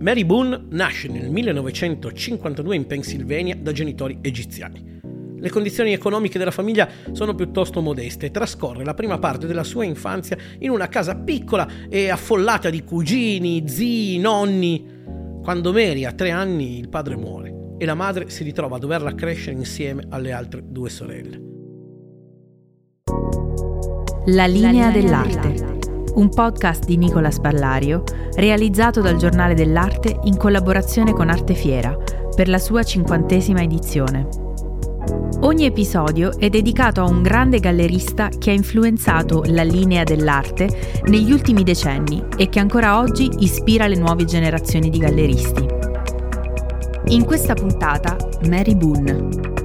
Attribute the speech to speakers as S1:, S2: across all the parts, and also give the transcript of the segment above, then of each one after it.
S1: Mary Boone nasce nel 1952 in Pennsylvania da genitori egiziani. Le condizioni economiche della famiglia sono piuttosto modeste e trascorre la prima parte della sua infanzia in una casa piccola e affollata di cugini, zii, nonni. Quando Mary ha tre anni il padre muore e la madre si ritrova a doverla crescere insieme alle altre due sorelle.
S2: La linea dell'arte, un podcast di Nicola Spallario realizzato dal Giornale dell'Arte in collaborazione con Arte Fiera per la sua cinquantesima edizione. Ogni episodio è dedicato a un grande gallerista che ha influenzato la linea dell'arte negli ultimi decenni e che ancora oggi ispira le nuove generazioni di galleristi. In questa puntata, Mary Boone.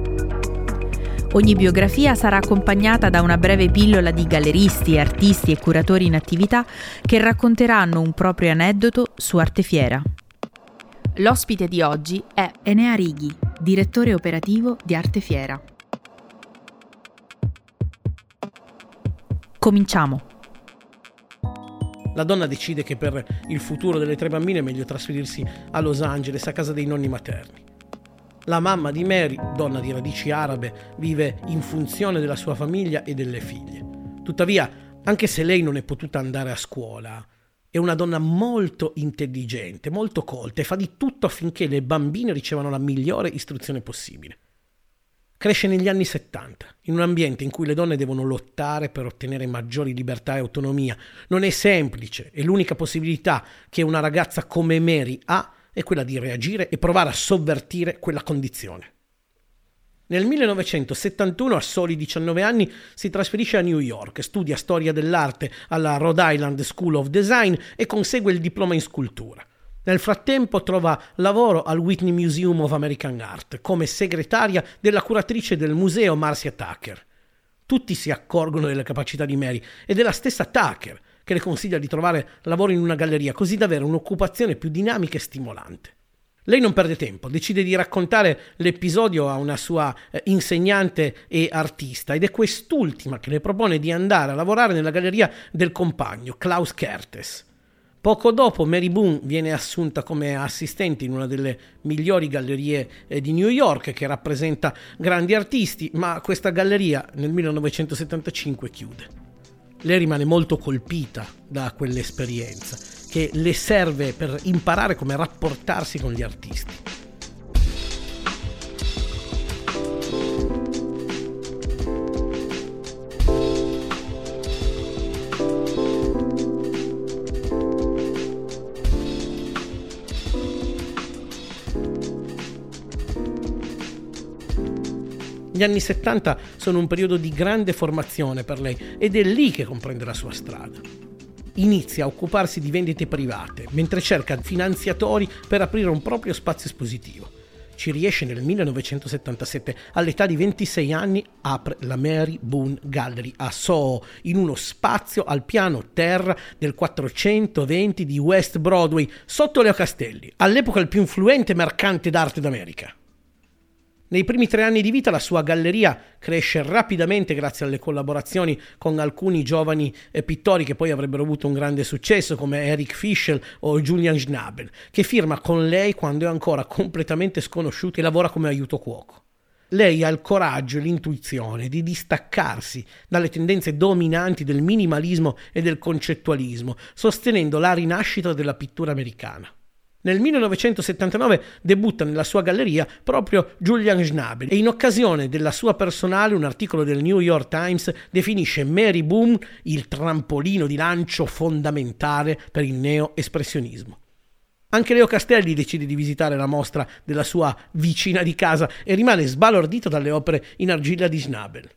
S2: Ogni biografia sarà accompagnata da una breve pillola di galleristi, artisti e curatori in attività che racconteranno un proprio aneddoto su Arte Fiera. L'ospite di oggi è Enea Righi, direttore operativo di Arte Fiera. Cominciamo.
S1: La donna decide che per il futuro delle tre bambine è meglio trasferirsi a Los Angeles, a casa dei nonni materni. La mamma di Mary, donna di radici arabe, vive in funzione della sua famiglia e delle figlie. Tuttavia, anche se lei non è potuta andare a scuola, è una donna molto intelligente, molto colta e fa di tutto affinché le bambine ricevano la migliore istruzione possibile. Cresce negli anni 70, in un ambiente in cui le donne devono lottare per ottenere maggiori libertà e autonomia. Non è semplice e l'unica possibilità che una ragazza come Mary ha è quella di reagire e provare a sovvertire quella condizione. Nel 1971, a soli 19 anni, si trasferisce a New York, studia storia dell'arte alla Rhode Island School of Design e consegue il diploma in scultura. Nel frattempo trova lavoro al Whitney Museum of American Art come segretaria della curatrice del museo Marcia Tucker. Tutti si accorgono delle capacità di Mary e della stessa Tucker, che le consiglia di trovare lavoro in una galleria così da avere un'occupazione più dinamica e stimolante. Lei non perde tempo, decide di raccontare l'episodio a una sua eh, insegnante e artista ed è quest'ultima che le propone di andare a lavorare nella galleria del compagno, Klaus Kertes. Poco dopo Mary Boone viene assunta come assistente in una delle migliori gallerie eh, di New York che rappresenta grandi artisti, ma questa galleria nel 1975 chiude. Lei rimane molto colpita da quell'esperienza che le serve per imparare come rapportarsi con gli artisti. Gli anni 70 sono un periodo di grande formazione per lei ed è lì che comprende la sua strada inizia a occuparsi di vendite private, mentre cerca finanziatori per aprire un proprio spazio espositivo. Ci riesce nel 1977, all'età di 26 anni apre la Mary Boone Gallery a Soho, in uno spazio al piano terra del 420 di West Broadway, sotto Leo Castelli, all'epoca il più influente mercante d'arte d'America. Nei primi tre anni di vita la sua galleria cresce rapidamente grazie alle collaborazioni con alcuni giovani eh, pittori che poi avrebbero avuto un grande successo come Eric Fischel o Julian Schnabel, che firma con lei quando è ancora completamente sconosciuto e lavora come aiuto cuoco. Lei ha il coraggio e l'intuizione di distaccarsi dalle tendenze dominanti del minimalismo e del concettualismo, sostenendo la rinascita della pittura americana. Nel 1979 debutta nella sua galleria proprio Julian Schnabel e in occasione della sua personale un articolo del New York Times definisce Mary Boom il trampolino di lancio fondamentale per il neo-espressionismo. Anche Leo Castelli decide di visitare la mostra della sua vicina di casa e rimane sbalordito dalle opere in argilla di Schnabel.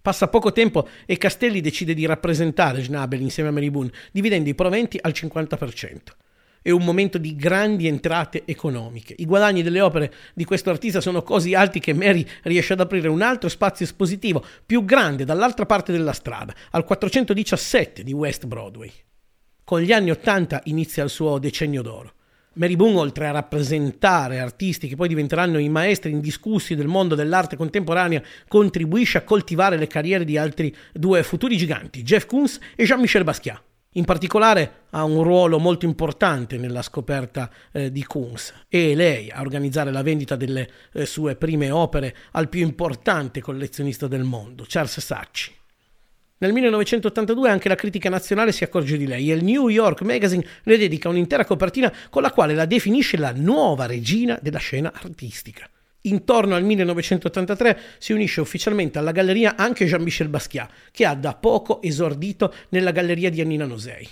S1: Passa poco tempo e Castelli decide di rappresentare Schnabel insieme a Mary Boone, dividendo i proventi al 50% è un momento di grandi entrate economiche. I guadagni delle opere di questo artista sono così alti che Mary riesce ad aprire un altro spazio espositivo più grande dall'altra parte della strada, al 417 di West Broadway. Con gli anni Ottanta inizia il suo decennio d'oro. Mary Boone, oltre a rappresentare artisti che poi diventeranno i maestri indiscussi del mondo dell'arte contemporanea, contribuisce a coltivare le carriere di altri due futuri giganti, Jeff Koons e Jean-Michel Basquiat. In particolare ha un ruolo molto importante nella scoperta eh, di Kunz e lei a organizzare la vendita delle eh, sue prime opere al più importante collezionista del mondo, Charles Sacchi. Nel 1982 anche la critica nazionale si accorge di lei e il New York Magazine le dedica un'intera copertina con la quale la definisce la nuova regina della scena artistica. Intorno al 1983 si unisce ufficialmente alla galleria anche Jean-Michel Basquiat, che ha da poco esordito nella galleria di Annina Nosei.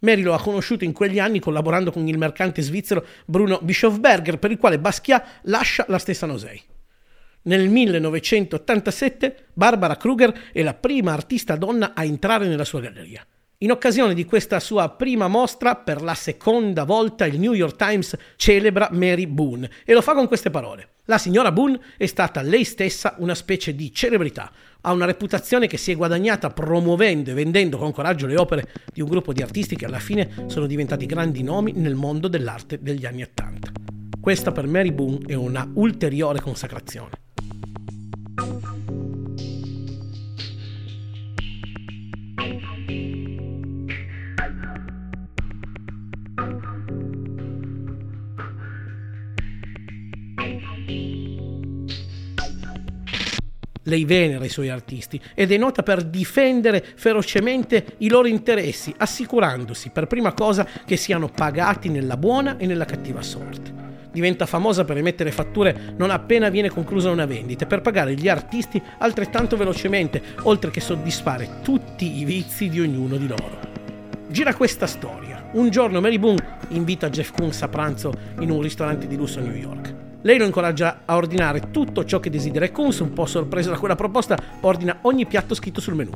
S1: Mary lo ha conosciuto in quegli anni collaborando con il mercante svizzero Bruno Bischofberger, per il quale Basquiat lascia la stessa Nosei. Nel 1987 Barbara Kruger è la prima artista donna a entrare nella sua galleria. In occasione di questa sua prima mostra, per la seconda volta il New York Times celebra Mary Boone e lo fa con queste parole. La signora Boone è stata lei stessa una specie di celebrità. Ha una reputazione che si è guadagnata promuovendo e vendendo con coraggio le opere di un gruppo di artisti che alla fine sono diventati grandi nomi nel mondo dell'arte degli anni Ottanta. Questa per Mary Boone è una ulteriore consacrazione. Lei venera i suoi artisti ed è nota per difendere ferocemente i loro interessi, assicurandosi per prima cosa che siano pagati nella buona e nella cattiva sorte. Diventa famosa per emettere fatture non appena viene conclusa una vendita per pagare gli artisti altrettanto velocemente, oltre che soddisfare tutti i vizi di ognuno di loro. Gira questa storia. Un giorno Mary Boone invita Jeff Koons a pranzo in un ristorante di lusso a New York. Lei lo incoraggia a ordinare tutto ciò che desidera e Kunz, un po' sorpreso da quella proposta, ordina ogni piatto scritto sul menù.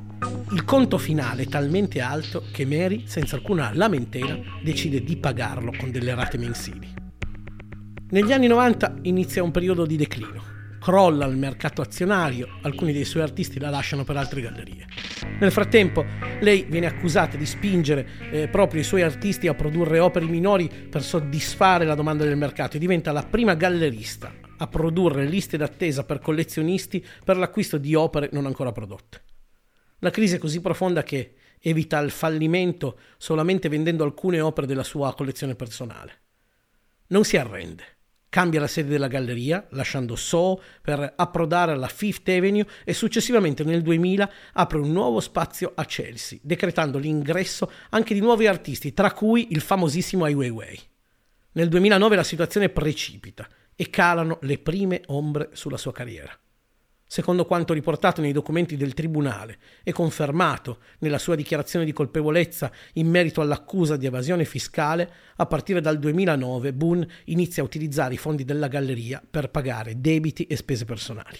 S1: Il conto finale è talmente alto che Mary, senza alcuna lamentela, decide di pagarlo con delle rate mensili. Negli anni 90 inizia un periodo di declino crolla il mercato azionario, alcuni dei suoi artisti la lasciano per altre gallerie. Nel frattempo lei viene accusata di spingere eh, proprio i suoi artisti a produrre opere minori per soddisfare la domanda del mercato e diventa la prima gallerista a produrre liste d'attesa per collezionisti per l'acquisto di opere non ancora prodotte. La crisi è così profonda che evita il fallimento solamente vendendo alcune opere della sua collezione personale. Non si arrende Cambia la sede della galleria, lasciando Soho per approdare alla Fifth Avenue e successivamente nel 2000 apre un nuovo spazio a Chelsea, decretando l'ingresso anche di nuovi artisti, tra cui il famosissimo Ai Weiwei. Nel 2009 la situazione precipita e calano le prime ombre sulla sua carriera. Secondo quanto riportato nei documenti del Tribunale e confermato nella sua dichiarazione di colpevolezza in merito all'accusa di evasione fiscale, a partire dal 2009 Boone inizia a utilizzare i fondi della galleria per pagare debiti e spese personali.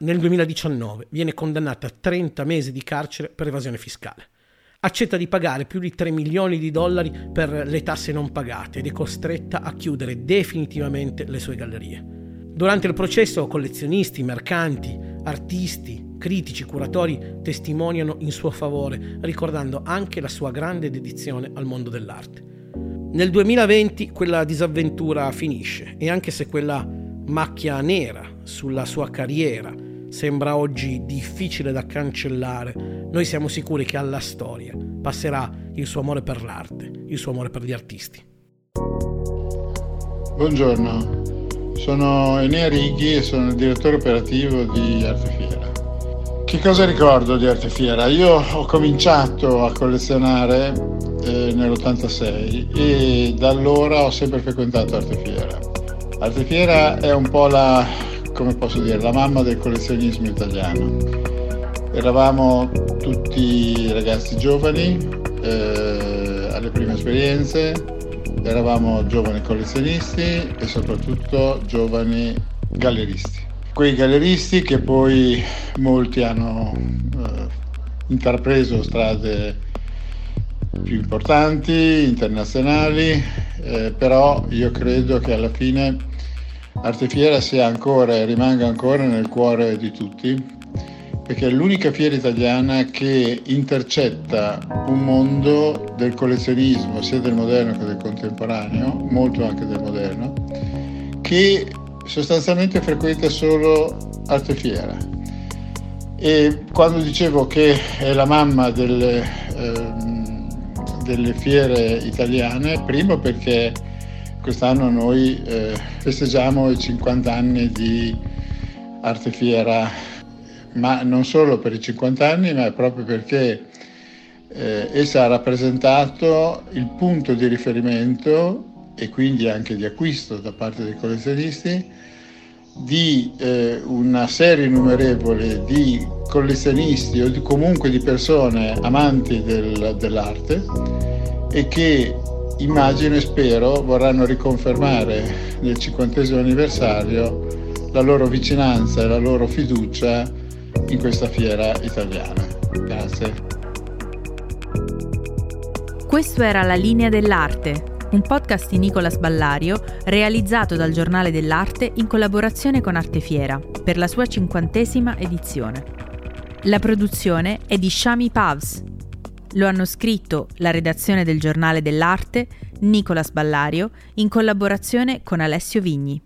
S1: Nel 2019 viene condannata a 30 mesi di carcere per evasione fiscale. Accetta di pagare più di 3 milioni di dollari per le tasse non pagate ed è costretta a chiudere definitivamente le sue gallerie. Durante il processo collezionisti, mercanti, artisti, critici, curatori testimoniano in suo favore, ricordando anche la sua grande dedizione al mondo dell'arte. Nel 2020 quella disavventura finisce e anche se quella macchia nera sulla sua carriera sembra oggi difficile da cancellare, noi siamo sicuri che alla storia passerà il suo amore per l'arte, il suo amore per gli artisti.
S3: Buongiorno, sono Enea Righi e sono il direttore operativo di Artefiera. Che cosa ricordo di Artefiera? Io ho cominciato a collezionare eh, nell'86 e da allora ho sempre frequentato Artefiera. Artefiera è un po' la, come posso dire, la mamma del collezionismo italiano. Eravamo tutti ragazzi giovani, eh, alle prime esperienze, eravamo giovani collezionisti e soprattutto giovani galleristi. Quei galleristi che poi molti hanno eh, intrapreso strade più importanti, internazionali, eh, però io credo che alla fine Artefiera sia ancora e rimanga ancora nel cuore di tutti perché è l'unica fiera italiana che intercetta un mondo del collezionismo, sia del moderno che del contemporaneo, molto anche del moderno, che sostanzialmente frequenta solo arte fiera. E quando dicevo che è la mamma del, eh, delle fiere italiane, primo perché quest'anno noi eh, festeggiamo i 50 anni di Arte Fiera, ma non solo per i 50 anni, ma proprio perché eh, essa ha rappresentato il punto di riferimento e quindi anche di acquisto da parte dei collezionisti di eh, una serie innumerevole di collezionisti o di, comunque di persone amanti del, dell'arte e che immagino e spero vorranno riconfermare nel cinquantesimo anniversario la loro vicinanza e la loro fiducia in questa fiera italiana. Grazie.
S2: Questo era La linea dell'arte, un podcast di Nicolas Ballario realizzato dal Giornale dell'Arte in collaborazione con Artefiera per la sua cinquantesima edizione. La produzione è di Shami Pavs. Lo hanno scritto la redazione del Giornale dell'Arte, Nicolas Ballario, in collaborazione con Alessio Vigni.